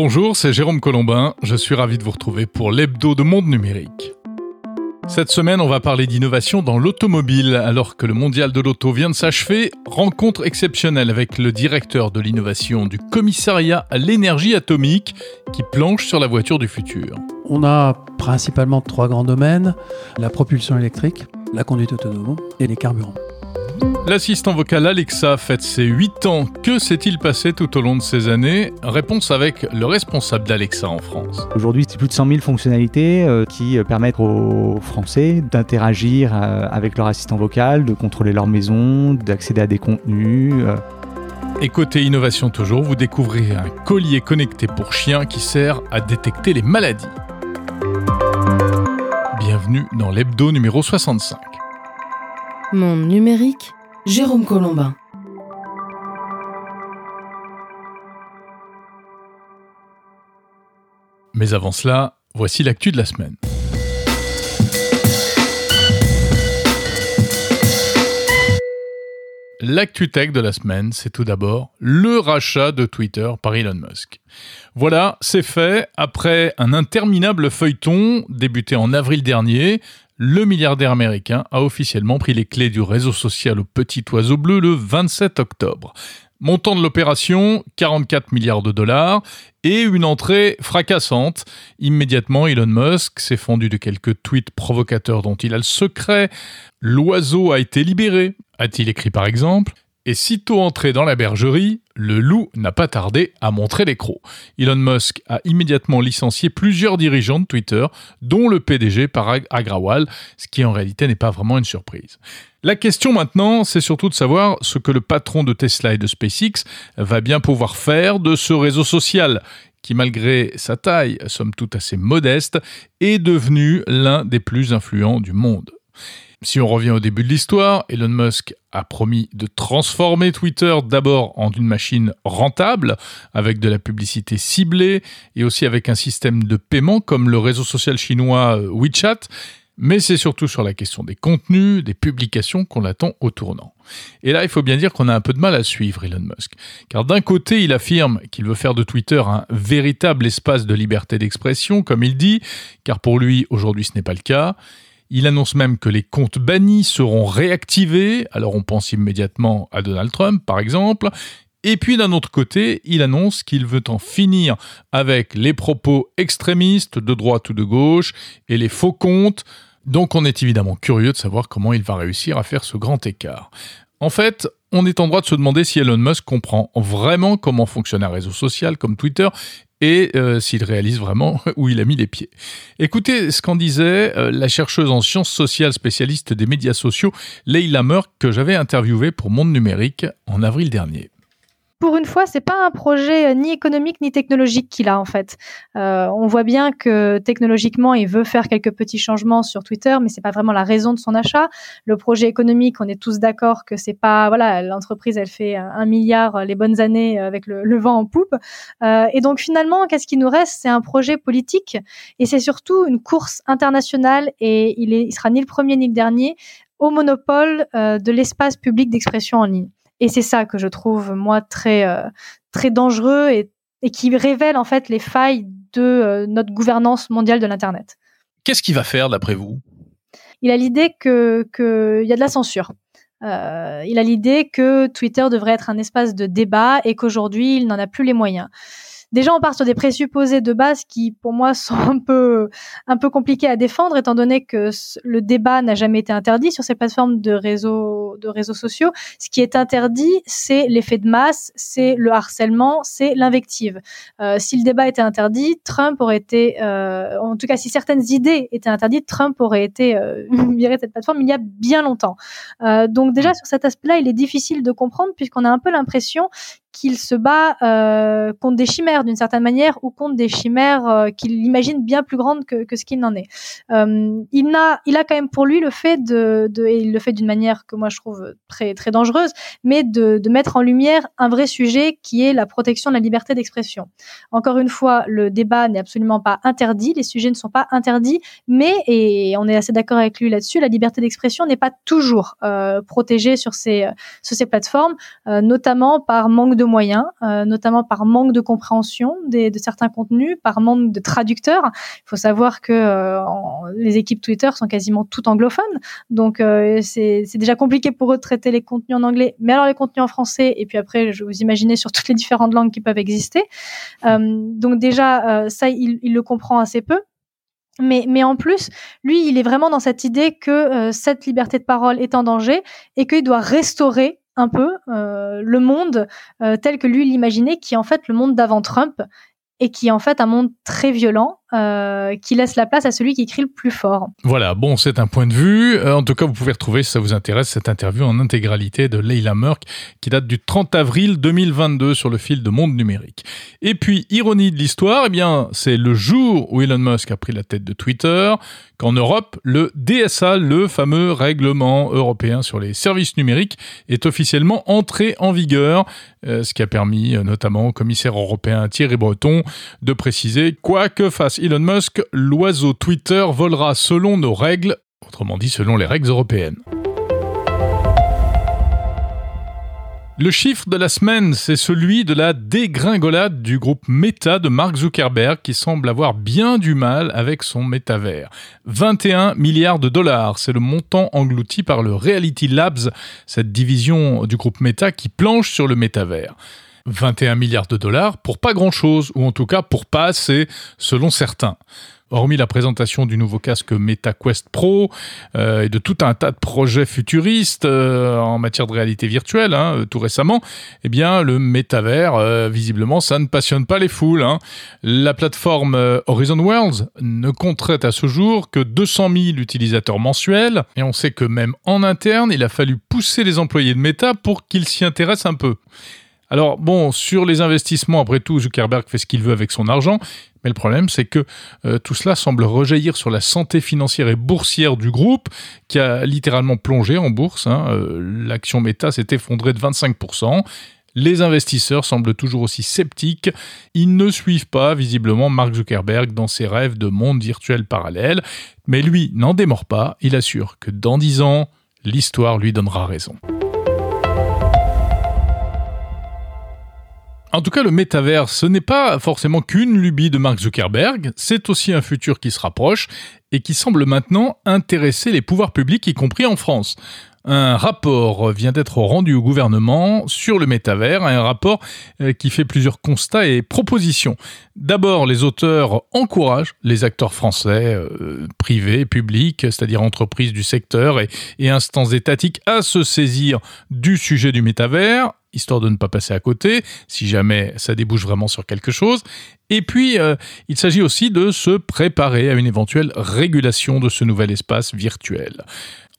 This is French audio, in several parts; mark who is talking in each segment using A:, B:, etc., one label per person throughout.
A: Bonjour, c'est Jérôme Colombin. Je suis ravi de vous retrouver pour l'hebdo de Monde Numérique. Cette semaine, on va parler d'innovation dans l'automobile. Alors que le mondial de l'auto vient de s'achever, rencontre exceptionnelle avec le directeur de l'innovation du commissariat à l'énergie atomique qui planche sur la voiture du futur.
B: On a principalement trois grands domaines, la propulsion électrique, la conduite autonome et les carburants.
A: L'assistant vocal Alexa fête ses 8 ans. Que s'est-il passé tout au long de ces années? Réponse avec le responsable d'Alexa en France.
C: Aujourd'hui, c'est plus de 100 000 fonctionnalités euh, qui permettent aux Français d'interagir euh, avec leur assistant vocal, de contrôler leur maison, d'accéder à des contenus.
A: Euh. Et côté innovation toujours, vous découvrez un collier connecté pour chien qui sert à détecter les maladies. Bienvenue dans l'hebdo numéro 65.
D: Monde numérique, Jérôme Colombin.
A: Mais avant cela, voici l'actu de la semaine. L'actu tech de la semaine, c'est tout d'abord le rachat de Twitter par Elon Musk. Voilà, c'est fait. Après un interminable feuilleton débuté en avril dernier, le milliardaire américain a officiellement pris les clés du réseau social au petit oiseau bleu le 27 octobre. Montant de l'opération, 44 milliards de dollars et une entrée fracassante. Immédiatement, Elon Musk s'est fendu de quelques tweets provocateurs dont il a le secret. L'oiseau a été libéré, a-t-il écrit par exemple. Et sitôt entré dans la bergerie, le loup n'a pas tardé à montrer les. Elon Musk a immédiatement licencié plusieurs dirigeants de Twitter, dont le PDG Parag Agrawal, ce qui en réalité n'est pas vraiment une surprise. La question maintenant, c'est surtout de savoir ce que le patron de Tesla et de SpaceX va bien pouvoir faire de ce réseau social qui, malgré sa taille, somme toute assez modeste, est devenu l'un des plus influents du monde. Si on revient au début de l'histoire, Elon Musk a promis de transformer Twitter d'abord en une machine rentable, avec de la publicité ciblée et aussi avec un système de paiement comme le réseau social chinois euh, WeChat. Mais c'est surtout sur la question des contenus, des publications qu'on l'attend au tournant. Et là, il faut bien dire qu'on a un peu de mal à suivre Elon Musk. Car d'un côté, il affirme qu'il veut faire de Twitter un véritable espace de liberté d'expression, comme il dit, car pour lui, aujourd'hui, ce n'est pas le cas. Il annonce même que les comptes bannis seront réactivés, alors on pense immédiatement à Donald Trump par exemple, et puis d'un autre côté, il annonce qu'il veut en finir avec les propos extrémistes de droite ou de gauche et les faux comptes, donc on est évidemment curieux de savoir comment il va réussir à faire ce grand écart. En fait, on est en droit de se demander si Elon Musk comprend vraiment comment fonctionne un réseau social comme Twitter et euh, s'il réalise vraiment où il a mis les pieds. Écoutez ce qu'en disait euh, la chercheuse en sciences sociales spécialiste des médias sociaux, Leila Merck, que j'avais interviewée pour Monde Numérique en avril dernier
E: pour une fois, c'est pas un projet euh, ni économique ni technologique qu'il a en fait. Euh, on voit bien que technologiquement, il veut faire quelques petits changements sur Twitter, mais c'est pas vraiment la raison de son achat. Le projet économique, on est tous d'accord que c'est pas voilà, l'entreprise, elle fait un milliard les bonnes années avec le, vent en poupe. Euh, et donc finalement, qu'est-ce qui nous reste? C'est un projet politique et c'est surtout une course internationale et il, est, il sera ni le premier ni le dernier au monopole euh, de l'espace public d'expression en ligne. Et c'est ça que je trouve moi très euh, très dangereux et, et, qui révèle en fait les failles de euh, notre gouvernance mondiale de l'internet.
A: Qu'est-ce qu'il va faire d'après vous?
E: Il a l'idée que qu'il y a de la censure. Euh, il a l'idée que Twitter devrait être un espace de débat et qu'aujourd'hui il n'en a plus les moyens déjà on part sur des présupposés de base qui pour moi sont un peu un peu compliqués à défendre étant donné que le débat n'a jamais été interdit sur ces plateformes de réseaux de réseaux sociaux. Ce qui est interdit, c'est l'effet de masse, c'est le harcèlement, c'est l'invective. Euh, si le débat était interdit, Trump aurait été, euh, en tout cas si certaines idées étaient interdites, Trump aurait été euh, viré de cette plateforme il y a bien longtemps. Euh, donc déjà sur cet aspect-là, il est difficile de comprendre puisqu'on a un peu l'impression qu'il se bat euh, contre des chimères d'une certaine manière ou contre des chimères euh, qu'il imagine bien plus grandes que, que ce qu'il n'en est. Euh, il a, il a quand même pour lui le fait de, de et il le fait d'une manière que moi je trouve très très dangereuse, mais de, de mettre en lumière un vrai sujet qui est la protection de la liberté d'expression. Encore une fois, le débat n'est absolument pas interdit, les sujets ne sont pas interdits, mais et on est assez d'accord avec lui là-dessus, la liberté d'expression n'est pas toujours euh, protégée sur ces sur ces plateformes, euh, notamment par manque de moyens, euh, notamment par manque de compréhension des, de certains contenus, par manque de traducteurs. Il faut savoir que euh, les équipes Twitter sont quasiment toutes anglophones, donc euh, c'est déjà compliqué pour eux de traiter les contenus en anglais, mais alors les contenus en français, et puis après, je vous imaginer sur toutes les différentes langues qui peuvent exister. donc déjà, ça, il, il le comprend assez peu. Mais, mais en plus, lui, il est vraiment dans cette idée que euh, cette liberté de parole est en danger et qu'il doit restaurer un peu euh, le monde euh, tel que lui l'imaginait, qui est en fait le monde d'avant Trump et qui est en fait un monde très violent euh, qui laisse la place à celui qui crie le plus fort.
A: Voilà, bon, c'est un point de vue. Euh, en tout cas, vous pouvez retrouver, si ça vous intéresse, cette interview en intégralité de Leila Merck, qui date du 30 avril 2022 sur le fil de Monde Numérique. Et puis, ironie de l'histoire, eh bien, c'est le jour où Elon Musk a pris la tête de Twitter, qu'en Europe, le DSA, le fameux règlement européen sur les services numériques, est officiellement entré en vigueur, euh, ce qui a permis notamment au commissaire européen Thierry Breton de préciser quoi que fasse Elon Musk, l'oiseau Twitter volera selon nos règles, autrement dit selon les règles européennes. Le chiffre de la semaine, c'est celui de la dégringolade du groupe Meta de Mark Zuckerberg qui semble avoir bien du mal avec son métavers. 21 milliards de dollars, c'est le montant englouti par le Reality Labs, cette division du groupe Meta qui planche sur le métavers. 21 milliards de dollars pour pas grand-chose, ou en tout cas pour pas assez, selon certains. Hormis la présentation du nouveau casque MetaQuest Pro euh, et de tout un tas de projets futuristes euh, en matière de réalité virtuelle, hein, tout récemment, eh bien le métavers, euh, visiblement, ça ne passionne pas les foules. Hein. La plateforme Horizon Worlds ne compterait à ce jour que 200 000 utilisateurs mensuels, et on sait que même en interne, il a fallu pousser les employés de Meta pour qu'ils s'y intéressent un peu. Alors bon, sur les investissements, après tout, Zuckerberg fait ce qu'il veut avec son argent, mais le problème, c'est que euh, tout cela semble rejaillir sur la santé financière et boursière du groupe, qui a littéralement plongé en bourse. Hein. Euh, l'action Meta s'est effondrée de 25%. Les investisseurs semblent toujours aussi sceptiques. Ils ne suivent pas, visiblement, Mark Zuckerberg dans ses rêves de monde virtuel parallèle. Mais lui n'en démord pas. Il assure que dans 10 ans, l'histoire lui donnera raison. En tout cas, le métavers, ce n'est pas forcément qu'une lubie de Mark Zuckerberg, c'est aussi un futur qui se rapproche et qui semble maintenant intéresser les pouvoirs publics, y compris en France. Un rapport vient d'être rendu au gouvernement sur le métavers, un rapport euh, qui fait plusieurs constats et propositions. D'abord, les auteurs encouragent les acteurs français, euh, privés, publics, c'est-à-dire entreprises du secteur et, et instances étatiques, à se saisir du sujet du métavers histoire de ne pas passer à côté, si jamais ça débouche vraiment sur quelque chose. Et puis, euh, il s'agit aussi de se préparer à une éventuelle régulation de ce nouvel espace virtuel.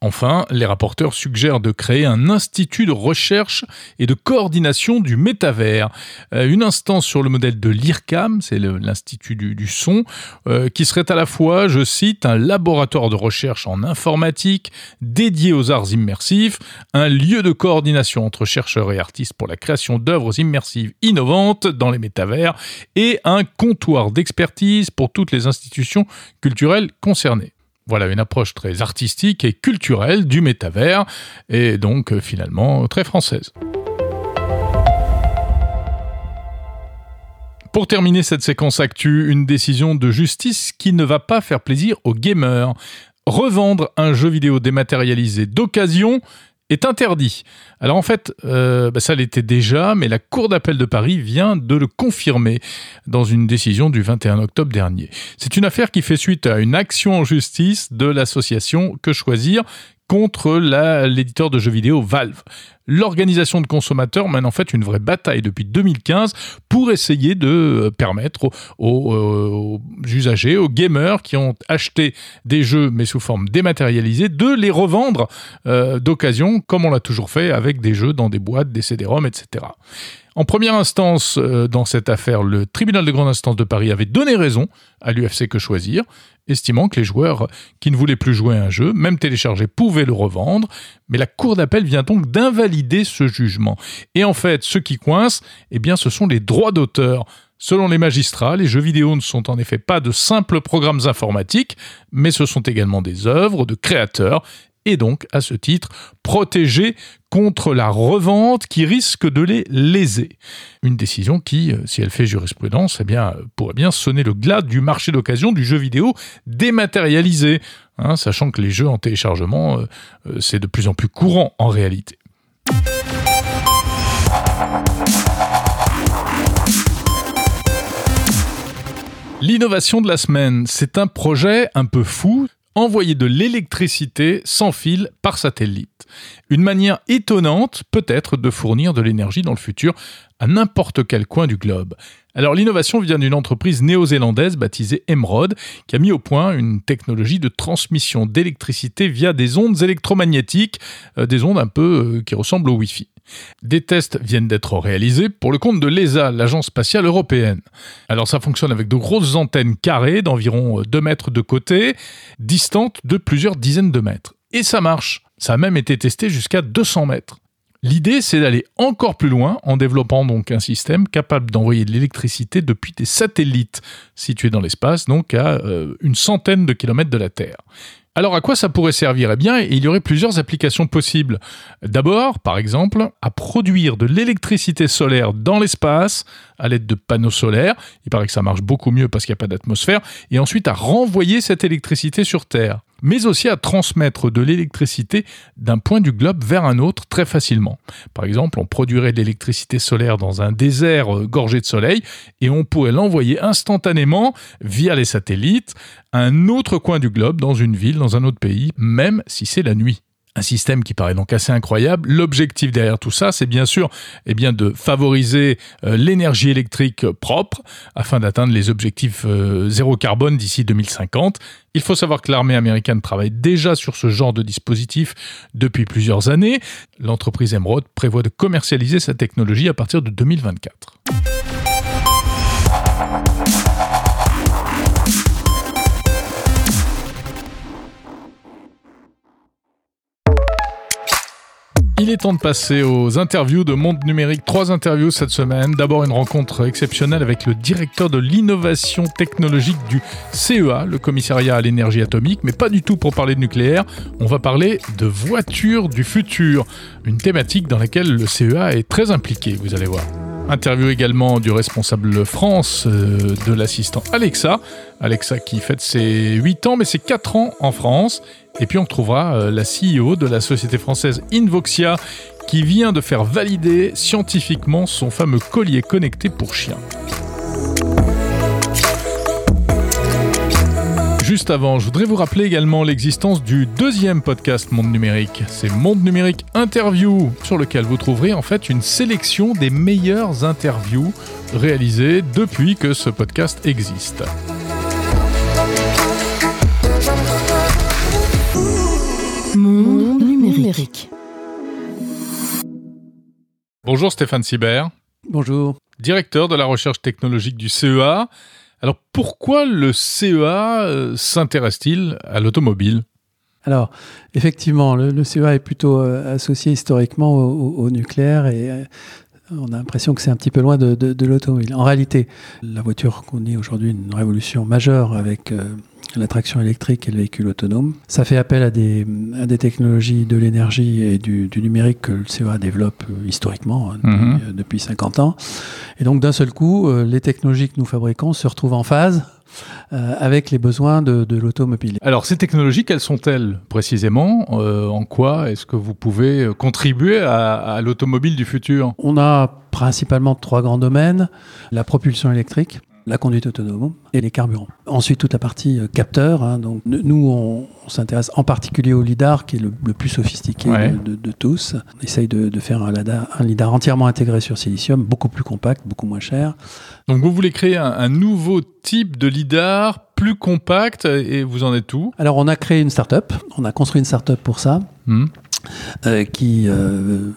A: Enfin, les rapporteurs suggèrent de créer un institut de recherche et de coordination du métavers, euh, une instance sur le modèle de l'IRCAM, c'est l'institut du, son, euh, qui serait à la fois, je cite, un laboratoire de recherche en informatique dédié aux arts immersifs, un lieu de coordination entre chercheurs et artistes pour la création d'œuvres immersives innovantes dans les métavers, et un comptoir d'expertise pour toutes les institutions culturelles concernées. Voilà une approche très artistique et culturelle du métavers, et donc euh, finalement très française. Pour terminer cette séquence actu, une décision de justice qui ne va pas faire plaisir aux gamers. Revendre un jeu vidéo dématérialisé d'occasion est interdit. Alors en fait, euh, bah, ça l'était déjà, mais la Cour d'appel de Paris vient de le confirmer dans une décision du 21 octobre dernier. C'est une affaire qui fait suite à une action en justice de l'association Que Choisir contre l'éditeur de jeux vidéo Valve. L'organisation de consommateurs mène en fait une vraie bataille depuis 2015 pour essayer de euh, permettre aux, usagers, aux gamers qui ont acheté des jeux mais sous forme dématérialisée, de les revendre euh, d'occasion comme on l'a toujours fait avec des jeux dans des boîtes, des CD-ROM, etc. En première instance, euh, dans cette affaire, le tribunal de grande instance de Paris avait donné raison à l'UFC Que Choisir, estimant que les joueurs qui ne voulaient plus jouer à un jeu, même téléchargé, pouvaient le revendre, mais la Cour d'appel vient donc d'invalider ce jugement. Et en fait, ce qui coince, eh bien, ce sont les droits d'auteur. Selon les magistrats, les jeux vidéo ne sont en effet pas de simples programmes informatiques, mais ce sont également des œuvres de créateurs et donc, à ce titre, protégés contre la revente qui risque de les léser. Une décision qui, euh, si elle fait jurisprudence, eh bien, pourrait bien sonner le glas du marché d'occasion du jeu vidéo dématérialisé, hein, sachant que les jeux en téléchargement, euh, euh, c'est de plus en plus courant en réalité. L'innovation de la semaine, c'est un projet un peu fou, envoyer de l'électricité sans fil par satellite. Une manière étonnante peut-être de fournir de l'énergie dans le futur à n'importe quel coin du globe. Alors l'innovation vient d'une entreprise néo-zélandaise baptisée Emerald qui a mis au point une technologie de transmission d'électricité via des ondes électromagnétiques, euh, des ondes un peu euh, qui ressemblent au Wi-Fi. Des tests viennent d'être réalisés pour le compte de l'ESA, l'Agence spatiale européenne. Alors ça fonctionne avec de grosses antennes carrées d'environ 2 mètres de côté, distantes de plusieurs dizaines de mètres. Et ça marche. Ça a même été testé jusqu'à 200 mètres. L'idée, c'est d'aller encore plus loin en développant donc un système capable d'envoyer de l'électricité depuis des satellites situés dans l'espace, donc à euh, une centaine de kilomètres de la Terre. Alors à quoi ça pourrait servir? Eh bien, il y aurait plusieurs applications possibles. D'abord, par exemple, à produire de l'électricité solaire dans l'espace à l'aide de panneaux solaires. Il paraît que ça marche beaucoup mieux parce qu'il n'y a pas d'atmosphère. Et ensuite à renvoyer cette électricité sur Terre mais aussi à transmettre de l'électricité d'un point du globe vers un autre très facilement. Par exemple, on produirait de l'électricité solaire dans un désert euh, gorgé de soleil et on pourrait l'envoyer instantanément via les satellites à un autre coin du globe, dans une ville, dans un autre pays, même si c'est la nuit. Un système qui paraît donc assez incroyable. L'objectif derrière tout ça, c'est bien sûr eh de favoriser euh, l'énergie électrique propre afin d'atteindre les objectifs euh, zéro carbone d'ici 2050. Il faut savoir que l'armée américaine travaille déjà sur ce genre de dispositif depuis plusieurs années. L'entreprise Emerald prévoit de commercialiser sa technologie à partir de 2024. Il est temps de passer aux interviews de Monde Numérique. Trois interviews cette semaine. D'abord une rencontre exceptionnelle avec le directeur de l'innovation technologique du CEA, le commissariat à l'énergie atomique, mais pas du tout pour parler de nucléaire. On va parler de voitures du futur, une thématique dans laquelle le CEA est très impliqué, vous allez voir. Interview également du responsable France euh, de l'assistant Alexa. Alexa qui fête ses 8 ans, mais ses 4 ans en France. Et puis on trouvera euh, la CEO de la société française Invoxia qui vient de faire valider scientifiquement son fameux collier connecté pour chien. Juste avant, je voudrais vous rappeler également l'existence du deuxième podcast Monde Numérique. C'est Monde Numérique Interview, sur lequel vous trouverez en fait une sélection des meilleures interviews réalisées depuis que ce podcast existe.
D: Monde numérique.
A: Bonjour Stéphane Sibert,
B: Bonjour.
A: directeur de la recherche technologique du CEA. Alors pourquoi le CEA euh, s'intéresse-t-il à l'automobile?
B: Alors, effectivement, le, CEA est plutôt euh, associé historiquement au, nucléaire et euh, on a l'impression que c'est un petit peu loin de, l'automobile. En réalité, la voiture est aujourd'hui une révolution majeure avec la traction électrique et le véhicule autonome. Ça fait appel à des, à des technologies de l'énergie et du, du numérique que le CEA développe euh, historiquement hein,
A: Mhm.
B: depuis, euh, depuis 50 ans. Et donc, d'un seul coup, euh, les technologies que nous fabriquons se retrouvent en phase euh, avec les besoins de, de l'automobile.
A: Alors ces technologies, quelles sont-elles précisément Euh, En quoi est-ce que vous pouvez euh, contribuer à, à l'automobile du futur?
B: On a principalement trois grands domaines la propulsion électrique, la conduite autonome et les carburants. Ensuite, toute la partie euh, capteur. hein, donc, nous, on, on s'intéresse en particulier au lidar, qui est le, le plus sophistiqué
A: Ouais.
B: de, de- de tous. On essaye de, de faire un lidar, un lidar entièrement intégré sur silicium, beaucoup plus compact, beaucoup moins cher.
A: Donc vous voulez créer un, un nouveau type de lidar plus compact et vous en êtes où?
B: Alors, on a créé une start-up. On a construit une start-up pour ça.
A: Hmm
B: euh, qui euh,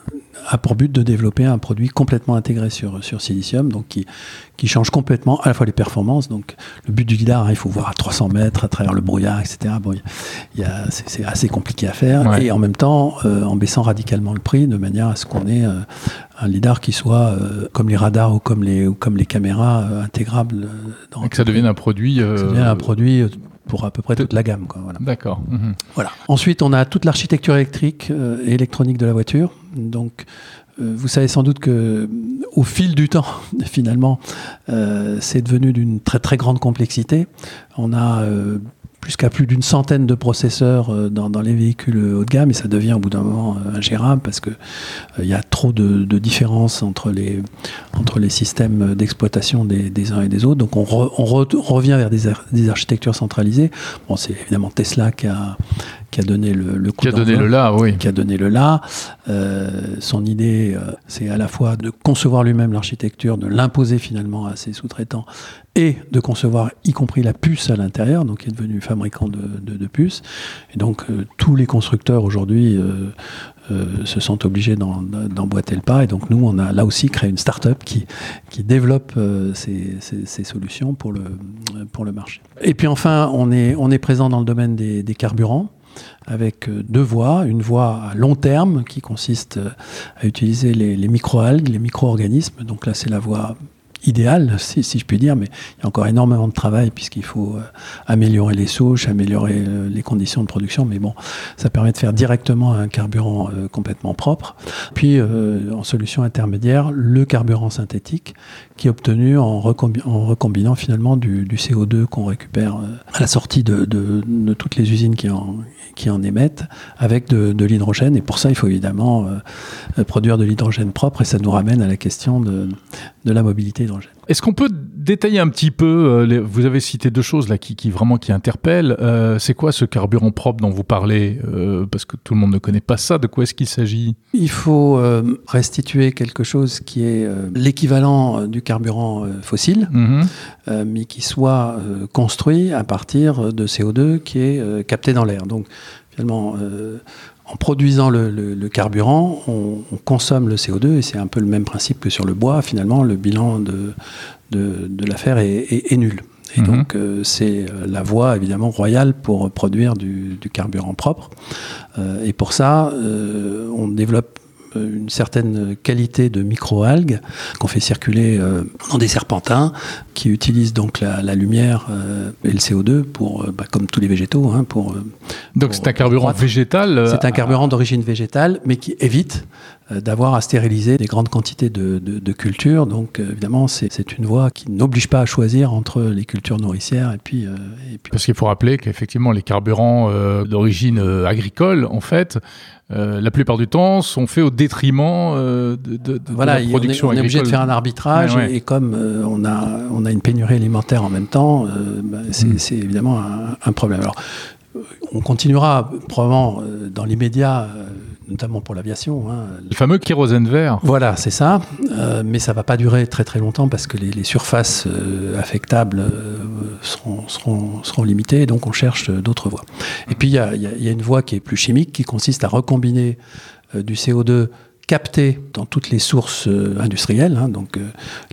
B: a pour but de développer un produit complètement intégré sur, sur silicium, donc qui, qui change complètement à la fois les performances. Donc le but du lidar, hein, il faut voir à 300 mètres à travers le brouillard, etc. Bon, y a, c'est, assez compliqué à faire,
A: Ouais.
B: et en même temps euh, en baissant radicalement le prix, de manière à ce qu'on ait euh, un lidar qui soit euh, comme les radars ou comme les, ou comme les caméras intégrables. dans
A: Et que ça devienne un produit.
B: ça devient un produit pour à peu près toute la gamme. Quoi, voilà.
A: D'accord. Mhm.
B: Voilà. Ensuite, on a toute l'architecture électrique et électronique de la voiture. Donc, euh, vous savez sans doute que, au fil du temps, finalement, euh, c'est devenu d'une très très grande complexité. On a euh, jusqu'à plus d'une centaine de processeurs euh, dans, dans les véhicules haut de gamme et ça devient au bout d'un moment euh, ingérable parce que euh, il y a trop de, de différences entre les entre les systèmes d'exploitation des, des uns et des autres. Donc on, re- on re- on revient vers des, ar- des architectures centralisées. Bon, c'est évidemment Tesla qui a qui a donné le, le coup
A: Qui a donné le là, oui.
B: qui a donné le là. Euh, son idée, c'est à la fois de concevoir lui-même l'architecture, de l'imposer finalement à ses sous-traitants, et de concevoir y compris la puce à l'intérieur, donc il est devenu fabricant de, de- puces. Et donc euh, tous les constructeurs aujourd'hui euh, euh, se sont obligés d'emboîter le pas. Et donc nous, on a là aussi créé une start-up qui, développe ces, solutions pour le, marché. Et puis enfin, on est, présent dans le domaine des, carburants avec deux voies. Une voie à long terme qui consiste à utiliser les microalgues, les micro-organismes. Donc là, c'est la voie idéale, si, je puis dire, mais il y a encore énormément de travail puisqu'il faut euh, améliorer les souches, améliorer euh, les conditions de production. Mais bon, ça permet de faire directement un carburant euh, complètement propre. Puis, en solution intermédiaire, le carburant synthétique qui est obtenu en, recombi- en recombinant finalement du, du CO2 qu'on récupère à la sortie de, toutes les usines qui en, émettent avec de, l'hydrogène. Et pour ça, il faut évidemment produire de l'hydrogène propre et ça nous ramène à la question de, de la mobilité hydrogène.
A: Est-ce qu'on peut détailler un petit peu euh, les- Vous avez cité deux choses là qui, qui vraiment qui interpellent. Euh, c'est quoi ce carburant propre dont vous parlez Euh, Parce que tout le monde ne connaît pas ça. De quoi est-ce qu'il s'agit?
B: Il faut euh, restituer quelque chose qui est euh, l'équivalent du carburant euh, fossile,
A: Mhm.
B: euh, mais qui soit euh, construit à partir de CO2 qui est euh, capté dans l'air. Donc finalement, euh, en produisant le, le- le carburant, on, on consomme le CO2 et c'est un peu le même principe que sur le bois. Finalement, le bilan de, de, de l'affaire est, est- est nul. Et
A: Mhm.
B: donc, euh, c'est euh, la voie évidemment royale pour produire du, du carburant propre. Euh, et pour ça, euh, on développe une certaine qualité de microalgues qu'on fait circuler euh, dans des serpentins qui utilisent donc la, la lumière euh, et le CO2 pour, euh, bah, comme tous les végétaux, hein, pour. euh,
A: Donc c'est un carburant végétal. euh,
B: c'est un carburant d'origine végétale, mais qui évite euh, d'avoir à stériliser des grandes quantités de, de, de cultures. Donc euh, évidemment, c'est une voie qui n'oblige pas à choisir entre les cultures nourricières et puis. euh, et puis
A: Parce qu'il faut rappeler qu'effectivement, les carburants euh, d'origine euh, agricole, en fait, euh, la plupart du temps, sont faits au détriment euh, de, de- de
B: voilà,
A: la
B: il- on est,
A: production
B: on est obligé de faire un arbitrage
A: Ouais, ouais.
B: et comme euh, on, a, on a une pénurie alimentaire en même temps, euh, bah, c'est
A: Mm.
B: c'est évidemment un, un problème. Alors, euh, on continuera probablement euh, dans l'immédiat, euh, notamment pour l'aviation. hein.
A: Le fameux kérosène vert.
B: Voilà, c'est ça, Euh, mais ça va pas durer très très longtemps parce que les, les surfaces euh, affectables euh, seront, seront, seront limitées, et donc on cherche euh, d'autres voies. Et puis il y y y a une voie qui est plus chimique, qui consiste à recombiner euh, du CO2 capté dans toutes les sources euh, industrielles, hein, donc euh,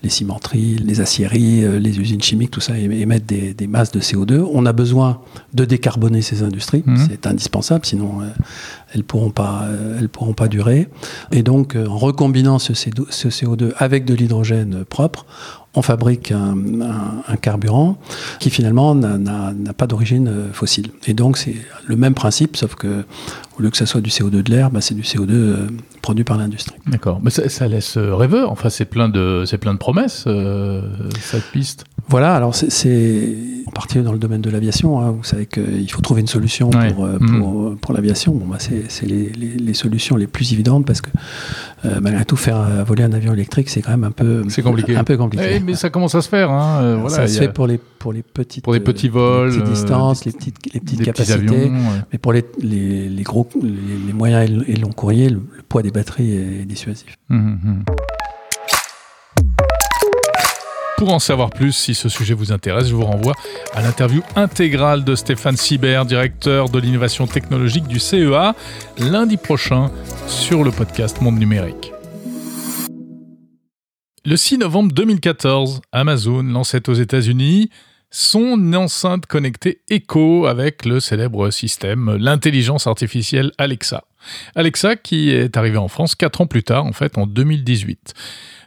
B: les cimenteries, les aciéries, euh, les usines chimiques, tout ça émet- émettent des, des masses de CO2. On a besoin de décarboner ces industries,
A: Mhm.
B: c'est indispensable, sinon euh, elles pourront pas, elles pourront pas durer. Et donc, en recombinant ce, CO2 ce CO2 avec de l'hydrogène propre, on fabrique un, carburant qui finalement n'a- pas d'origine euh, fossile. Et donc, c'est le même principe, sauf que au lieu que ça soit du CO2 de l'air, bah, c'est du CO2 euh, produit par l'industrie.
A: D'accord. Mais ça, laisse rêveur. Enfin, c'est plein de, plein de promesses euh, cette piste.
B: Voilà, alors c'est- en partie dans le domaine de l'aviation. hein. Vous savez qu'il faut trouver une solution
A: Ouais.
B: pour, euh, pour, pour l'aviation. Bon, bah, c'est les, les- les solutions les plus évidentes parce que euh, malgré tout, faire euh, voler un avion électrique, c'est quand même un peu,
A: compliqué.
B: Un peu compliqué.
A: Eh, mais ça commence à se faire. Hein. euh, voilà,
B: ça se
A: a
B: fait pour les, pour les petites
A: pour les
B: euh,
A: petits
B: les
A: vols,
B: petites
A: euh,
B: distances, les petites, les petites capacités.
A: avions. ouais.
B: Mais pour les, les, les gros, les, les moyens et le- et long courrier, le, le poids des batteries est dissuasif.
A: Mhm, mhm. Pour en savoir plus, si ce sujet vous intéresse, je vous renvoie à l'interview intégrale de Stéphane Sibert, directeur de l'innovation technologique du CEA, lundi prochain sur le podcast Monde Numérique. Le 6 novembre 2014, Amazon lançait aux États-Unis son enceinte connectée Echo avec le célèbre système l'intelligence artificielle Alexa. Alexa qui est arrivé en France quatre ans plus tard, en fait, en 2018.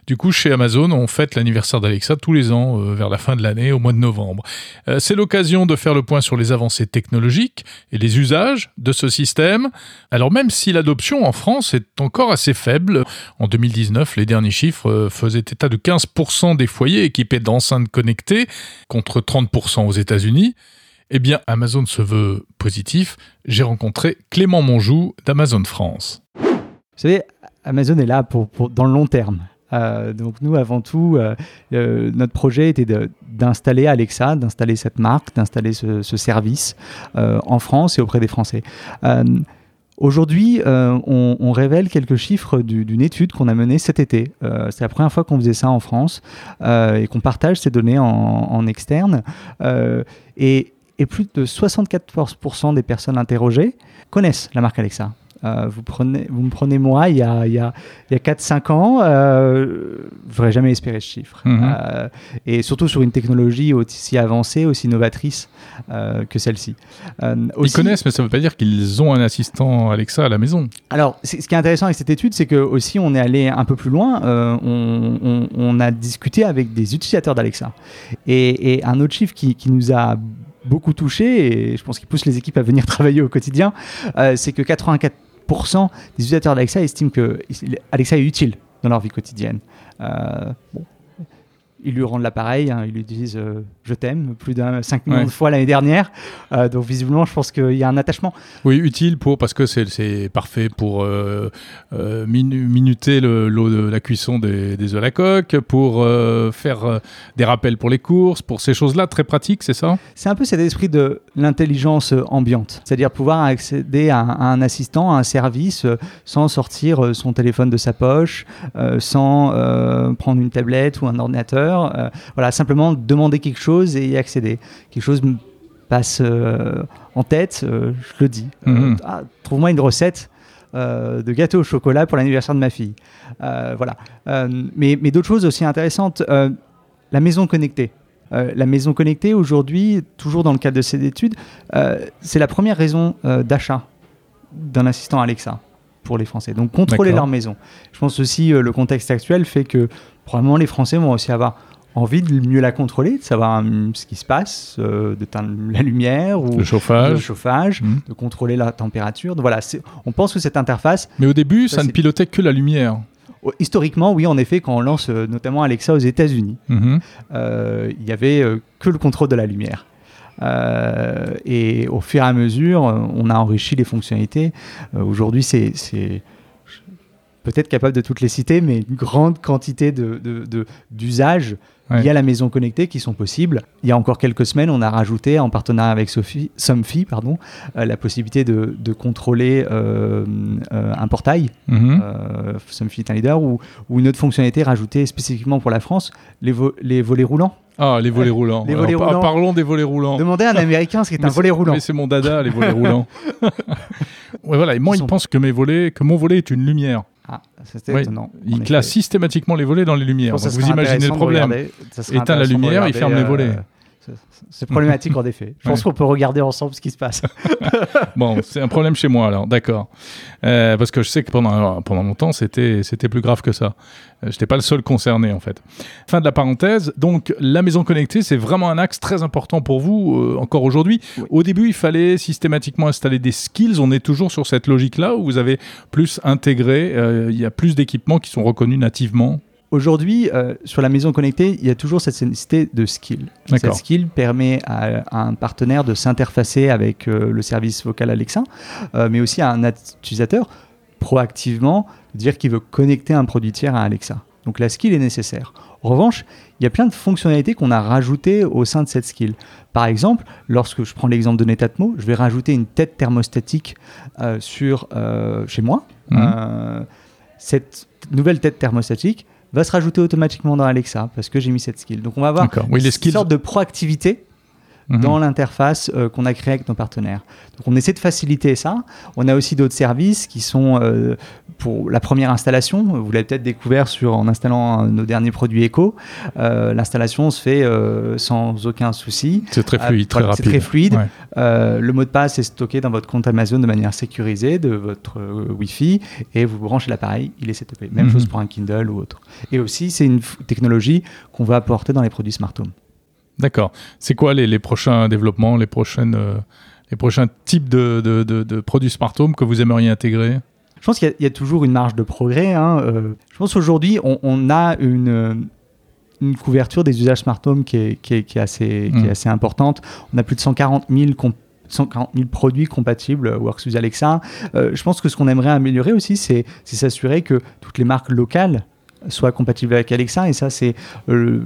A: Du coup, chez Amazon, on fête l'anniversaire d'Alexa tous les ans euh, vers la fin de l'année, au mois de novembre. Euh, c'est l'occasion de faire le point sur les avancées technologiques et les usages de ce système. Alors même si l'adoption en France est encore assez faible, en 2019, les derniers chiffres euh, faisaient état de 15% des foyers équipés d'enceintes connectées contre 30% aux États-Unis. Eh bien, Amazon se veut positif. J'ai rencontré Clément Monjou d'Amazon France.
C: Vous savez, Amazon est là pour, dans le long terme. Euh, donc nous, avant tout, euh, euh, notre projet était d'installer Alexa, d'installer cette marque, d'installer ce, ce, service en France et auprès des Français. Aujourd'hui, on, révèle quelques chiffres d'une étude qu'on a menée cet été. C'est la première fois qu'on faisait ça en France et qu'on partage ces données en, externe. Et, plus de 74% des personnes interrogées connaissent la marque Alexa. Euh, vous, prenez, vous me prenez moi, il y a, il y a, il y a 4-5 ans, euh, je n'aurais jamais espéré ce chiffre.
A: Mhm.
C: Euh, et surtout sur une technologie aussi avancée, aussi novatrice euh, que celle-ci.
A: Ils connaissent, mais ça ne veut pas dire qu'ils ont un assistant Alexa à la maison.
C: Alors, ce qui est intéressant avec cette étude, c'est que aussi on est allé un peu plus loin. On, on, on, a discuté avec des utilisateurs d'Alexa. Et, et, un autre chiffre qui, qui nous a beaucoup touché, et je pense qu'il pousse les équipes à venir travailler au quotidien, euh, c'est que 84 des utilisateurs d'Alexa estiment que Alexa est utile dans leur vie quotidienne. Euh, ils lui rendent l'appareil, hein, ils lui disent euh, je t'aime plus d'un 5 millions
A: Ouais.
C: de fois l'année dernière. Euh, donc visiblement, je pense qu'il y a un attachement.
A: Oui, utile pour parce que c'est- c'est parfait pour euh, minu- minuter le- l'eau de la cuisson des, des œufs à la coque, pour faire des rappels pour les courses, pour ces choses-là très pratiques, c'est ça?
C: C'est un peu cet esprit de l'intelligence ambiante, c'est-à-dire pouvoir accéder à un, à un assistant, à un service, sans sortir son téléphone de sa poche, sans prendre une tablette ou un ordinateur. Euh, voilà, simplement demander quelque chose et y accéder. Quelque chose me passe euh, en tête, euh, je le dis.
A: Mhm.
C: ah, Trouve-moi une recette. de gâteau au chocolat pour l'anniversaire de ma fille. Voilà. Mais mais d'autres choses aussi intéressantes. La maison connectée. Euh, la maison connectée, aujourd'hui, toujours dans le cadre de cette étude, euh, c'est la première raison euh, d'achat d'un assistant Alexa pour les Français. Donc contrôler leur maison. Je pense aussi euh, le contexte actuel fait que probablement les Français vont aussi avoir envie de mieux la contrôler, de savoir hum, ce qui se passe, euh, d'éteindre la lumière ou
A: Le
C: le
A: chauffage.
C: chauffage,
A: Mhm.
C: de contrôler la température. Voilà, on pense que cette interface,
A: Mais au début,
C: Ça,
A: ça, ne pilotait que la lumière.
C: oh, historiquement, oui, en effet, quand on lance euh, notamment Alexa aux États-Unis,
A: Mhm.
C: euh, il y avait euh, que le contrôle de la lumière. Euh, et au fur et à mesure, on a enrichi les fonctionnalités. Euh, Aujourd'hui, c'est peut-être capable de toutes les citer, mais une grande quantité de- de- de- d'usages
A: Ouais.
C: liés à la maison connectée qui sont possibles. Il y a encore quelques semaines, on a rajouté, en partenariat avec Sophie, Somfy, pardon, euh, la possibilité de, de contrôler euh, euh, un portail
A: Mhm.
C: euh, Somfy est un leader, ou, ou une autre fonctionnalité rajoutée spécifiquement pour la France, les, vo- les volets roulants.
A: Ah, les volets roulants.
C: les volets roulants.
A: Parlons des volets roulants.
C: Demandez à un Américain ce qu'est un volet roulant.
A: Mais c'est mon dada, les volets roulants. ouais, voilà. Et moi,
C: Ils
A: il
C: sont-
A: pense que mes volets, que mon volet est une lumière.
C: Ah, c'était
A: Ouais,
C: étonnant. En
A: Il
C: effet.
A: classe systématiquement les volets dans les
C: Je
A: lumières.
C: pense que
A: Donc
C: ça
A: vous imaginez le
C: intéressant de
A: problème.
C: regarder- ça
A: la
C: intéressant de
A: lumière, il
C: regarder,
A: ferme les
C: euh,
A: volets.
C: C'est- problématique en effet. Je pense
A: Ouais.
C: qu'on peut regarder ensemble ce qui se passe.
A: Bon, c'est un problème chez moi alors, d'accord. Euh, parce que je sais que pendant, pendant longtemps, c'était, c'était plus grave que ça. Euh, Je n'étais pas le seul concerné en fait. Fin de la parenthèse. Donc, la maison connectée, c'est vraiment un axe très important pour vous euh, encore aujourd'hui.
C: Oui.
A: Au début, il fallait systématiquement installer des skills. On est toujours sur cette logique-là où vous avez plus intégré, il y a plus d'équipements qui sont reconnus nativement.
C: Aujourd'hui, euh, sur la maison connectée, il y a toujours cette nécessité de skill. Cette skill permet à, à un partenaire de s'interfacer avec euh, le service vocal Alexa, euh, mais aussi à un utilisateur proactivement dire qu'il veut connecter un produit tiers à Alexa. Donc la skill est nécessaire. En revanche, il y a plein de fonctionnalités qu'on a rajoutées au sein de cette skill. Par exemple, lorsque je prends l'exemple de Netatmo, je vais rajouter une tête thermostatique sur, chez moi.
A: Mhm.
C: Cette nouvelle tête thermostatique va se rajouter automatiquement dans Alexa parce que j'ai mis cette skill. Donc on va avoir.
A: Oui,
C: une
A: skills.
C: sorte de proactivité mmh. dans l'interface euh, qu'on a créée avec nos partenaires. Donc on essaie de faciliter ça. On a aussi d'autres services qui sont euh, pour la première installation. Vous l'avez peut-être découvert sur, en installant nos derniers produits Echo. L'installation se fait sans aucun souci.
A: C'est très fluide, très rapide.
C: C'est très fluide. le mot de passe est stocké dans votre compte Amazon de manière sécurisée de votre Wi-Fi et vous branchez l'appareil, il est setupé. Même mmh. chose pour un Kindle ou autre. Et aussi, c'est une technologie qu'on va apporter dans les produits Smart Home.
A: D'accord. C'est quoi les, prochains développements, les, prochaines, euh, les prochains types de, de, produits Smart Home que vous aimeriez intégrer?
C: Je pense qu'il y, a toujours une marge de progrès. Hein. Euh, je pense qu'aujourd'hui, on, a une, une couverture des usages Smart Home qui est, qui est, assez, qui est assez importante. On a plus de 140 000 140 000 produits compatibles WorkSUS Alexa. Euh, je pense que ce qu'on aimerait améliorer aussi, c'est s'assurer que toutes les marques locales soit compatible avec Alexa. Et ça, c'est euh,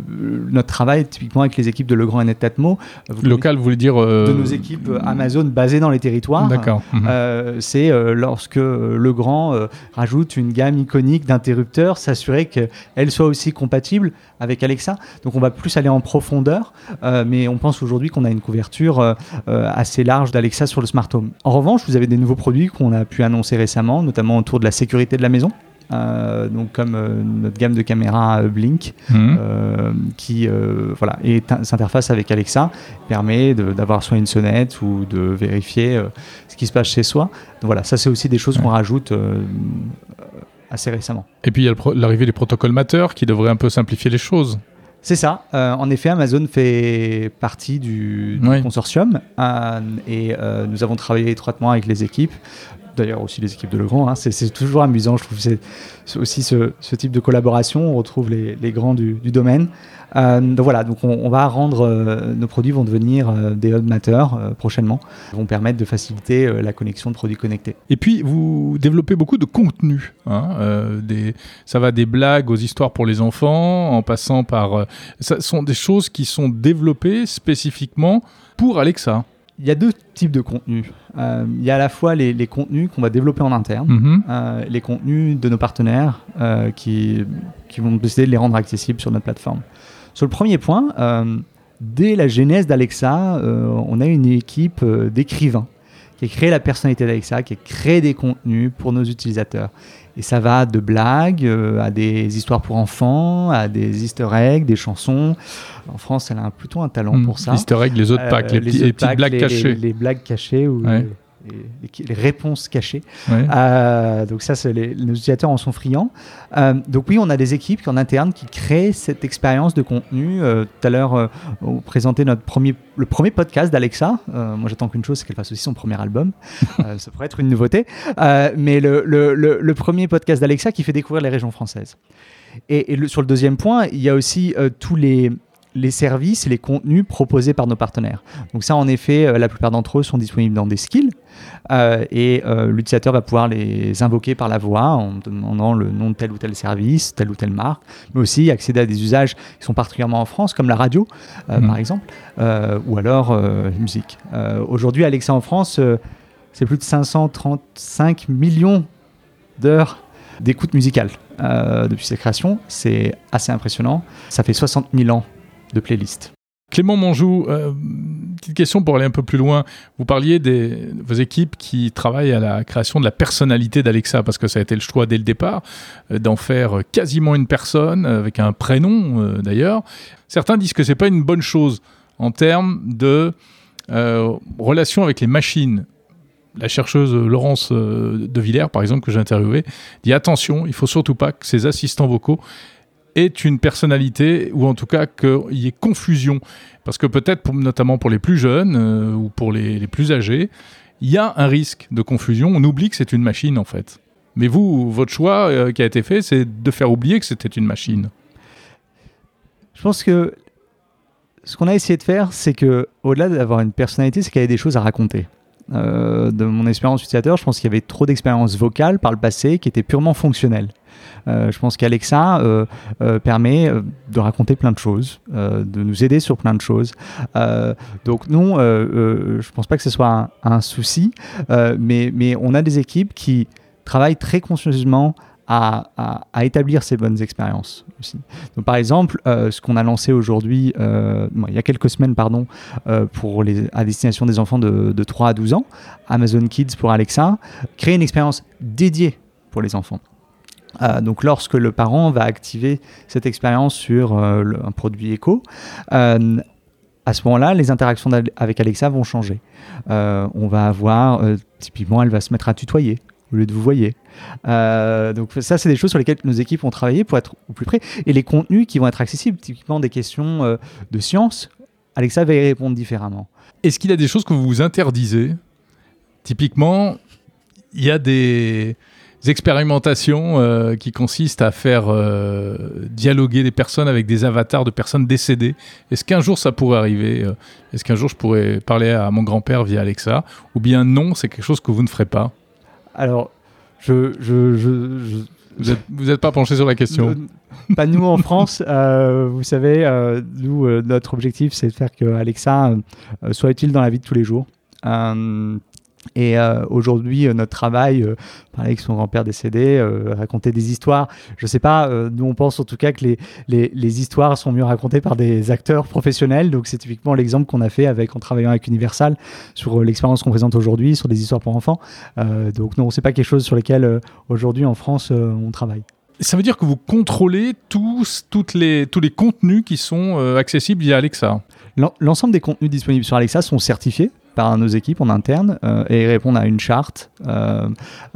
C: notre travail typiquement avec les équipes de Legrand et Netatmo.
A: Local, vous voulez dire
C: euh, De nos équipes euh, Amazon basées dans les territoires.
A: D'accord. Mhm.
C: c'est lorsque Legrand rajoute une gamme iconique d'interrupteurs, s'assurer qu'elle soit aussi compatible avec Alexa. Donc on va plus aller en profondeur, mais on pense aujourd'hui qu'on a une couverture assez large d'Alexa sur le smart home. En revanche, vous avez des nouveaux produits qu'on a pu annoncer récemment, notamment autour de la sécurité de la maison. Euh, donc comme euh, notre gamme de caméras euh, Blink, mhm. qui voilà, s'interface avec Alexa, permet d'avoir soit une sonnette ou de vérifier ce qui se passe chez soi. Donc voilà, ça c'est aussi des choses qu'on rajoute assez récemment.
A: Et puis il y a l'arrivée des protocoles mateurs qui devraient un peu simplifier les choses.
C: C'est ça. en effet, Amazon fait partie du, consortium et nous avons travaillé étroitement avec les équipes d'ailleurs aussi les équipes de Legrand. Hein. C'est toujours amusant, je trouve. C'est aussi ce, type de collaboration. On retrouve les, grands du, domaine. Euh, donc voilà, donc on, va rendre euh, nos produits vont devenir euh, des hub prochainement, vont permettre de faciliter la connexion de produits connectés.
A: Et puis vous développez beaucoup de contenu. Hein, ça va des blagues aux histoires pour les enfants, en passant par, ça sont des choses qui sont développées spécifiquement pour Alexa
C: il y a deux types de contenus. Euh, il y a à la fois les, contenus qu'on va développer en interne, mhm. euh, les contenus de nos partenaires euh, qui, qui vont décider de les rendre accessibles sur notre plateforme. Sur le premier point, dès la genèse d'Alexa, on a une équipe d'écrivains qui a créé la personnalité d'Alexa, qui a créé des contenus pour nos utilisateurs. Et ça va de blagues euh, à des histoires pour enfants, à des easter eggs, des chansons. En France, elle a plutôt un talent hmm. pour ça.
A: Easter eggs, les autres packs, les, euh, petites blagues cachées.
C: Les, blagues cachées ou les, réponses cachées. Euh, donc ça, les, nos utilisateurs en sont friands. Euh, donc oui, on a des équipes en interne qui créent cette expérience de contenu. Euh, tout à l'heure, on présentait notre premier, le premier podcast d'Alexa. moi, j'attends qu'une chose, c'est qu'elle fasse aussi son premier album. ça pourrait être une nouveauté. mais le, le, le, premier podcast d'Alexa qui fait découvrir les régions françaises. Et, et sur le deuxième point, il y a aussi tous les les services et les contenus proposés par nos partenaires. Donc ça, en effet, euh, la plupart d'entre eux sont disponibles dans des skills euh, et euh, l'utilisateur va pouvoir les invoquer par la voix en demandant le nom de tel ou tel service, telle ou telle marque, mais aussi accéder à des usages qui sont particulièrement en France, comme la radio, mmh. par exemple, ou alors la musique. Aujourd'hui, Alexa en France, c'est plus de 535 millions d'heures d'écoute musicale depuis sa création. C'est assez impressionnant. Ça fait 60 000 ans de playlist.
A: Clément Monjou, euh, petite question pour aller un peu plus loin. Vous parliez de vos équipes qui travaillent à la création de la personnalité d'Alexa, parce que ça a été le choix dès le départ euh, d'en faire quasiment une personne, avec un prénom euh, d'ailleurs. Certains disent que c'est pas une bonne chose en termes de relation avec les machines. La chercheuse Laurence de Villers, par exemple, que j'ai interviewée, dit attention, il faut surtout pas que ces assistants vocaux est une personnalité, ou en tout cas qu'il y ait confusion. Parce que peut-être, notamment pour les plus jeunes euh, ou pour les, plus âgés, il y a un risque de confusion. On oublie que c'est une machine, en fait. Mais vous, votre choix euh, qui a été fait, c'est de faire oublier que c'était une machine.
C: Je pense que ce qu'on a essayé de faire, c'est que au-delà d'avoir une personnalité, c'est qu'il y avait des choses à raconter. Euh, de mon expérience utilisateur, je pense qu'il y avait trop d'expériences vocales par le passé qui étaient purement fonctionnelles. Euh, je pense qu'Alexa euh, permet de raconter plein de choses, de nous aider sur plein de choses. donc non, je ne pense pas que ce soit un, souci, mais, on a des équipes qui travaillent très consciencieusement à, établir ces bonnes expériences aussi. Par exemple, euh, ce qu'on a lancé aujourd'hui, euh, il y a quelques semaines, pardon, euh, pour à destination des enfants de, de 3 à 12 ans, Amazon Kids pour Alexa, créer une expérience dédiée pour les enfants. Donc lorsque le parent va activer cette expérience sur un produit éco, à ce moment-là, les interactions avec Alexa vont changer. on va avoir, typiquement, elle va se mettre à tutoyer au lieu de vous voyez. Euh, donc ça, c'est des choses sur lesquelles nos équipes ont travaillé pour être au plus près. Et les contenus qui vont être accessibles, typiquement des questions euh, de science, Alexa va y répondre différemment.
A: Est-ce qu'il y a des choses que vous vous interdisez? Typiquement, il y a des expérimentations euh, qui consistent à faire dialoguer des personnes avec des avatars de personnes décédées. Est-ce qu'un jour ça pourrait arriver Est-ce qu'un jour je pourrais parler à mon grand-père via Alexa Ou bien non, c'est quelque chose que vous ne ferez pas?
C: Alors, je,
A: vous n'êtes pas penché sur la question
C: Pas nous en France. Euh, vous savez, euh, nous, euh, notre objectif, c'est de faire que Alexa soit utile dans la vie de tous les jours. Et euh, aujourd'hui, euh, notre travail, euh, parler avec son grand-père décédé, raconter des histoires, je ne sais pas, nous on pense en tout cas que les, les, les, histoires sont mieux racontées par des acteurs professionnels. Donc c'est typiquement l'exemple qu'on a fait avec, en travaillant avec Universal sur l'expérience qu'on présente aujourd'hui, sur des histoires pour enfants. donc non, c'est pas quelque chose sur lequel aujourd'hui en France on travaille.
A: Ça veut dire que vous contrôlez tous, toutes les, tous les contenus qui sont accessibles via Alexa?
C: L'ensemble des contenus disponibles sur Alexa sont certifiés par nos équipes en interne euh, et répondent à une charte euh,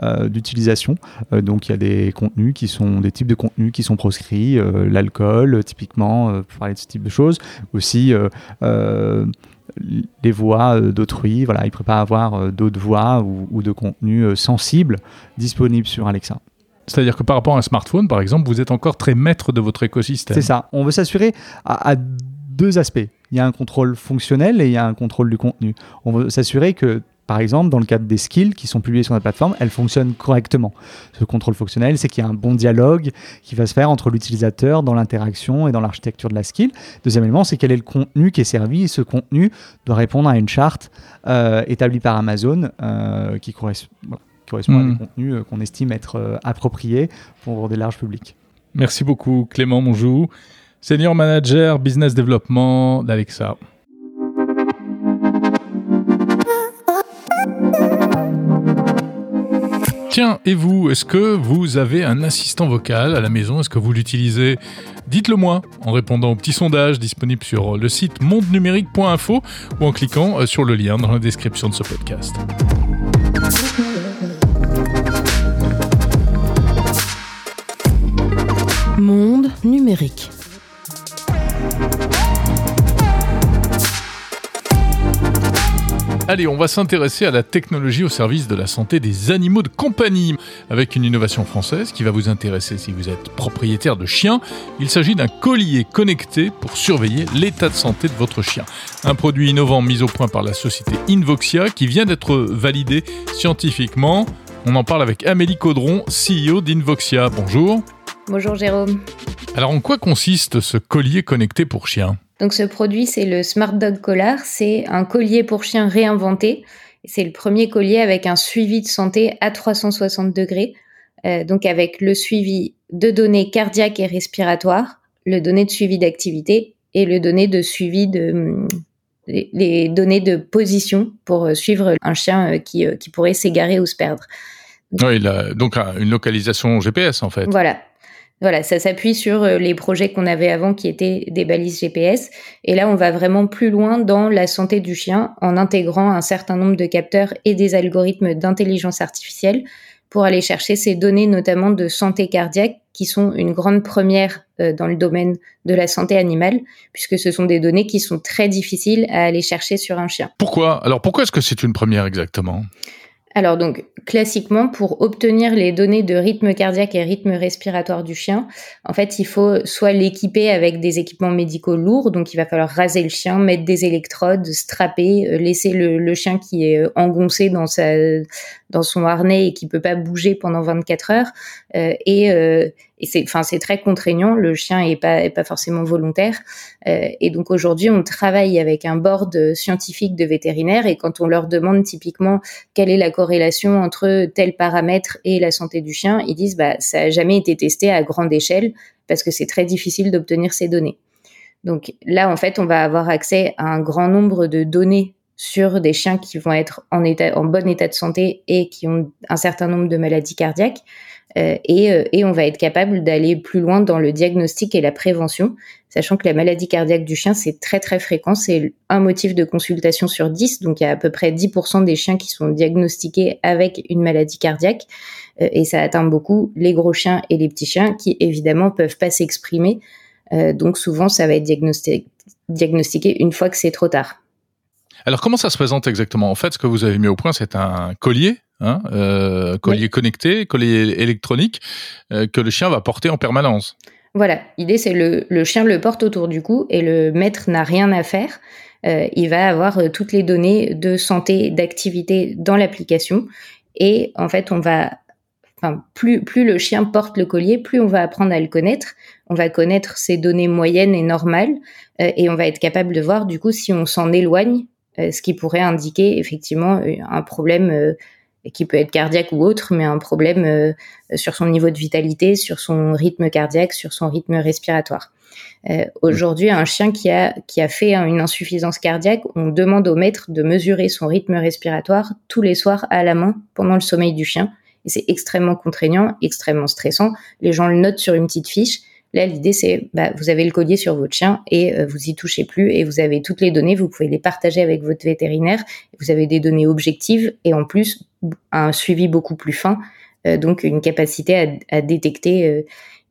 C: euh, d'utilisation. donc il y a des contenus qui sont des types de contenus qui sont proscrits, l'alcool typiquement, pour parler de ce type de choses, aussi les voix d'autrui. Voilà, il ne peut pas avoir d'autres voix ou, de contenus sensibles disponibles sur Alexa.
A: C'est-à-dire que par rapport à un smartphone, par exemple, vous êtes encore très maître de votre écosystème.
C: C'est ça. On veut s'assurer à, deux aspects. Il y a un contrôle fonctionnel et il y a un contrôle du contenu. On veut s'assurer que par exemple, dans le cadre des skills qui sont publiés sur la plateforme, elles fonctionnent correctement. Ce contrôle fonctionnel, c'est qu'il y a un bon dialogue qui va se faire entre l'utilisateur dans l'interaction et dans l'architecture de la skill. Deuxième élément, c'est quel est le contenu qui est servi. Et ce contenu doit répondre à une charte euh, établie par Amazon euh, qui correspond, à des hmm. contenus euh, qu'on estime être appropriés pour des larges publics.
A: Merci beaucoup, Clément Monjou. Senior Manager Business Development d'Alexa. Tiens, et vous, est-ce que vous avez un assistant vocal à la maison? Est-ce que vous l'utilisez? Dites-le moi en répondant au petit sondage disponible sur le site mondenumérique.info ou en cliquant euh, sur le lien dans la description de ce podcast.
D: Monde numérique.
A: Allez, on va s'intéresser à la technologie au service de la santé des animaux de compagnie, avec une innovation française qui va vous intéresser si vous êtes propriétaire de chiens. Il s'agit d'un collier connecté pour surveiller l'état de santé de votre chien. Un produit innovant mis au point par la société Invoxia qui vient d'être validé scientifiquement. On en parle avec Amélie Caudron, CEO d'Invoxia. Bonjour.
F: Bonjour Jérôme.
A: Alors en quoi consiste ce collier connecté pour chiens
F: donc ce produit, c'est le Smart Dog Collar. C'est un collier pour chien réinventé. C'est le premier collier avec un suivi de santé à 360 degrés. Euh, donc avec le suivi de données cardiaques et respiratoires, le données de suivi d'activité et le données de suivi de les, données de position pour euh, suivre un chien euh, qui, qui pourrait s'égarer ou se perdre.
A: Oui, il a donc une localisation GPS en fait.
F: Voilà, voilà, ça s'appuie sur euh, les projets qu'on avait avant qui étaient des balises GPS. Et là, on va vraiment plus loin dans la santé du chien en intégrant un certain nombre de capteurs et des algorithmes d'intelligence artificielle pour aller chercher ces données, notamment de santé cardiaque, qui sont une grande première euh, dans le domaine de la santé animale, puisque ce sont des données qui sont très difficiles à aller chercher sur un chien.
A: Pourquoi? Alors pourquoi est-ce que c'est une première exactement?
F: Alors donc classiquement pour obtenir les données de rythme cardiaque et rythme respiratoire du chien, en fait il faut soit l'équiper avec des équipements médicaux lourds, donc il va falloir raser le chien, mettre des électrodes, strapper, euh, laisser le, chien qui est euh, engoncé dans sa dans son harnais et qui peut pas bouger pendant 24 heures. Euh, et, euh, et c'est, enfin, c'est très contraignant. Le chien est pas, est pas forcément volontaire. Euh, et donc aujourd'hui, on travaille avec un board scientifique de vétérinaires et quand on leur demande typiquement quelle est la corrélation entre tel paramètre et la santé du chien, ils disent bah ça a jamais été testé à grande échelle parce que c'est très difficile d'obtenir ces données. Donc là, en fait, on va avoir accès à un grand nombre de données sur des chiens qui vont être en, bon état de santé et qui ont un certain nombre de maladies cardiaques. Euh, et, euh, et, on va être capable d'aller plus loin dans le diagnostic et la prévention, sachant que la maladie cardiaque du chien, c'est très très fréquent, c'est un motif de consultation sur 10, donc il y a à peu près 10% des chiens qui sont diagnostiqués avec une maladie cardiaque, euh, et ça atteint beaucoup les gros chiens et les petits chiens qui évidemment peuvent pas s'exprimer euh, donc souvent, ça va être diagnostiqué, une fois que c'est trop tard.
A: Alors comment ça se présente exactement? En fait, ce que vous avez mis au point, c'est un collier, hein, euh, collier connecté, collier électronique, euh, que le chien va porter en permanence.
F: Voilà, l'idée c'est le, le chien le porte autour du cou et le maître n'a rien à faire. il va avoir toutes les données de santé, d'activité dans l'application et en fait on va Enfin, plus, plus le chien porte le collier, plus on va apprendre à le connaître. On va connaître ses données moyennes et normales, euh, et on va être capable de voir du coup si on s'en éloigne, euh, ce qui pourrait indiquer effectivement euh, un problème qui peut être cardiaque ou autre, mais un problème sur son niveau de vitalité, sur son rythme cardiaque, sur son rythme respiratoire. Aujourd'hui, un chien qui a qui a fait une insuffisance cardiaque, on demande au maître de mesurer son rythme respiratoire tous les soirs à la main pendant le sommeil du chien et c'est extrêmement contraignant, extrêmement stressant. Les gens le notent sur une petite fiche. Là, l'idée, c'est, bah, vous avez le collier sur votre chien et euh, vous y touchez plus et vous avez toutes les données. Vous pouvez les partager avec votre vétérinaire. Vous avez des données objectives et en plus un suivi beaucoup plus fin, donc une capacité à, détecter euh,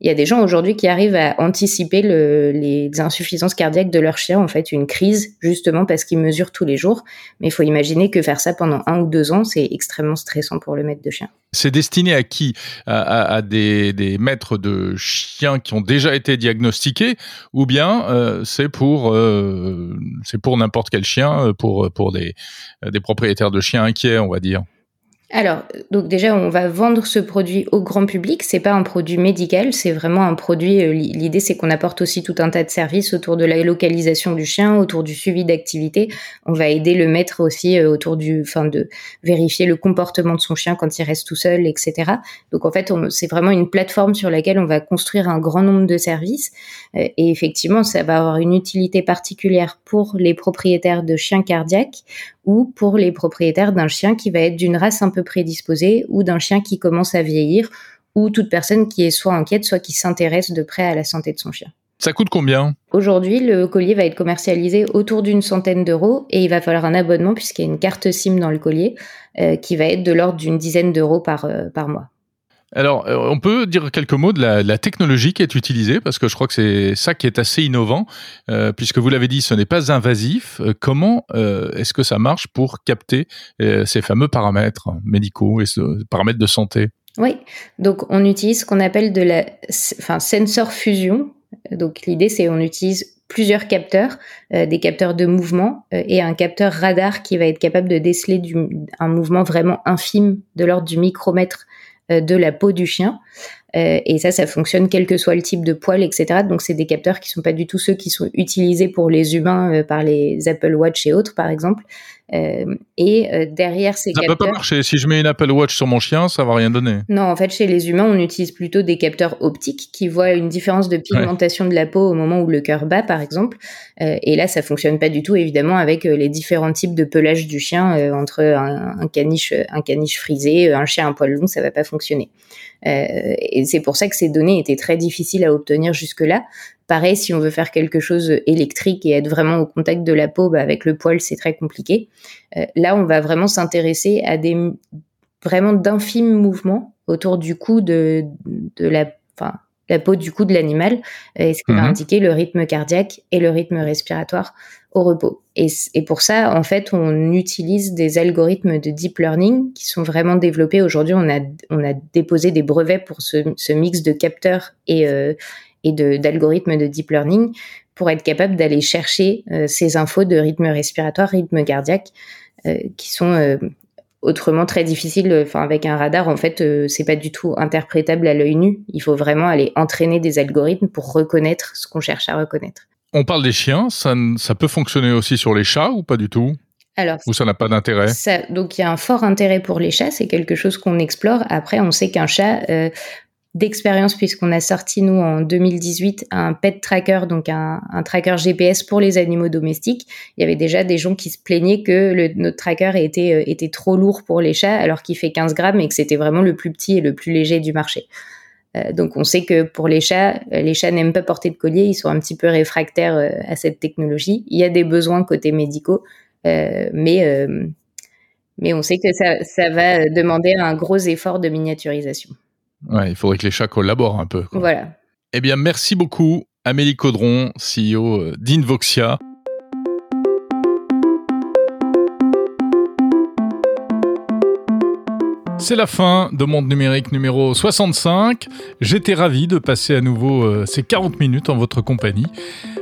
F: il y a des gens aujourd'hui qui arrivent à anticiper le, les insuffisances cardiaques de leur chien, en fait, une crise, justement parce qu'ils mesurent tous les jours. Mais il faut imaginer que faire ça pendant un ou deux ans, c'est extrêmement stressant pour le maître de chien.
A: C'est destiné à qui? À, des, maîtres de chiens qui ont déjà été diagnostiqués, ou bien euh, c'est pour euh, pour n'importe quel chien, euh, pour pour des propriétaires de chiens inquiets, on va dire?
F: Alors, donc déjà, on va vendre ce produit au grand public. C'est pas un produit médical, c'est vraiment un produit. Euh, l'idée, c'est qu'on apporte aussi tout un tas de services autour de la localisation du chien, autour du suivi d'activité. On va aider le maître aussi euh, autour du, enfin, de vérifier le comportement de son chien quand il reste tout seul, etc. Donc en fait, c'est vraiment une plateforme sur laquelle on va construire un grand nombre de services. Euh, et effectivement, ça va avoir une utilité particulière pour les propriétaires de chiens cardiaques ou pour les propriétaires d'un chien qui va être d'une race un peu prédisposée ou d'un chien qui commence à vieillir ou toute personne qui est soit inquiète, soit qui s'intéresse de près à la santé de son chien.
A: Ça coûte combien?
F: Aujourd'hui, le collier va être commercialisé autour d'une centaine d'euros et il va falloir un abonnement puisqu'il y a une carte SIM dans le collier euh, qui va être de l'ordre d'une dizaine d'euros par, euh, par mois.
A: Alors, euh, on peut dire quelques mots de la, technologie qui est utilisée, parce que je crois que c'est ça qui est assez innovant, euh, puisque vous l'avez dit, ce n'est pas invasif. Euh, comment est-ce que ça marche pour capter ces fameux paramètres médicaux et paramètres de santé?
F: Oui, donc on utilise ce qu'on appelle de la enfin, sensor fusion. Donc l'idée, c'est on utilise plusieurs capteurs, des capteurs de mouvement et un capteur radar qui va être capable de déceler un mouvement vraiment infime de l'ordre du micromètre de la peau du chien. Euh, et ça, ça fonctionne quel que soit le type de poil, etc. Donc, c'est des capteurs qui sont pas du tout ceux qui sont utilisés pour les humains euh, par les Apple Watch et autres, par exemple. Euh, et euh, derrière ces
A: ça
F: capteurs...
A: peut pas marcher. Si je mets une Apple Watch sur mon chien, ça va rien donner.
F: Non, en fait, chez les humains, on utilise plutôt des capteurs optiques qui voient une différence de pigmentation de la peau au moment où le cœur bat, par exemple. Euh, et là, ça fonctionne pas du tout, évidemment, avec les différents types de pelage du chien entre un, un, caniche, un caniche frisé, un chien à poil long, ça va pas fonctionner. Et c'est pour ça que ces données étaient très difficiles à obtenir jusque-là, Pareil, si on veut faire quelque chose électrique et être vraiment au contact de la peau, bah, avec le poil, c'est très compliqué. Euh, là, on va vraiment s'intéresser à des vraiment d'infimes mouvements autour du cou de, de la, enfin, la peau du cou de l'animal, et ce qui va mhm. indiquer le rythme cardiaque et le rythme respiratoire au repos. Et, pour ça, en fait, on utilise des algorithmes de deep learning qui sont vraiment développés. Aujourd'hui, on a, on a déposé des brevets pour ce, ce mix de capteurs et, euh, et d'algorithmes de, deep learning pour être capable d'aller chercher euh, ces infos de rythme respiratoire, rythme cardiaque, euh, qui sont euh, autrement très difficile. Enfin, avec un radar, en fait, c'est pas du tout interprétable à l'œil nu. Il faut vraiment aller entraîner des algorithmes pour reconnaître ce qu'on cherche à reconnaître.
A: On parle des chiens, ça, ça peut fonctionner aussi sur les chats ou pas du tout?
F: Alors,
A: Ou ça n'a pas d'intérêt?
F: Donc il y a un fort intérêt pour les chats, c'est quelque chose qu'on explore. Après, on sait qu'un chat, euh, d'expérience, puisqu'on a sorti, nous, en 2018, un pet tracker, donc un, tracker GPS pour les animaux domestiques, il y avait déjà des gens qui se plaignaient que le, notre tracker était, euh, était trop lourd pour les chats, alors qu'il fait 15 grammes et que c'était vraiment le plus petit et le plus léger du marché. Euh, donc on sait que pour les chats, les chats n'aiment pas porter de collier, ils sont un petit peu réfractaires à cette technologie. Il y a des besoins côté médicaux, euh, mais, euh, mais on sait que ça, ça va demander un gros effort de miniaturisation.
A: Ouais, il faudrait que les chats collaborent un peu.
F: Voilà.
A: Eh bien, merci beaucoup, Amélie Caudron, CEO d'Invoxia. C'est la fin de Monde Numérique numéro 65. J'étais ravi de passer à nouveau ces 40 minutes en votre compagnie.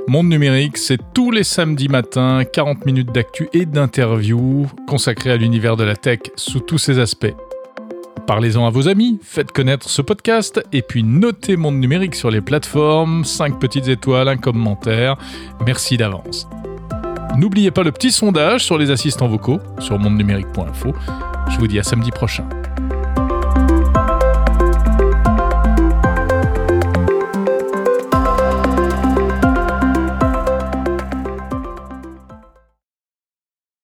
A: Monde numérique, c'est tous les samedis matins, 40 minutes d'actu et d'interviews consacrées à l'univers de la tech sous tous ses aspects. Parlez-en à vos amis, faites connaître ce podcast et puis notez Monde numérique sur les plateformes, 5 petites étoiles, un commentaire. Merci d'avance. N'oubliez pas le petit sondage sur les assistants vocaux sur mondenumérique.info. Je vous dis à samedi prochain.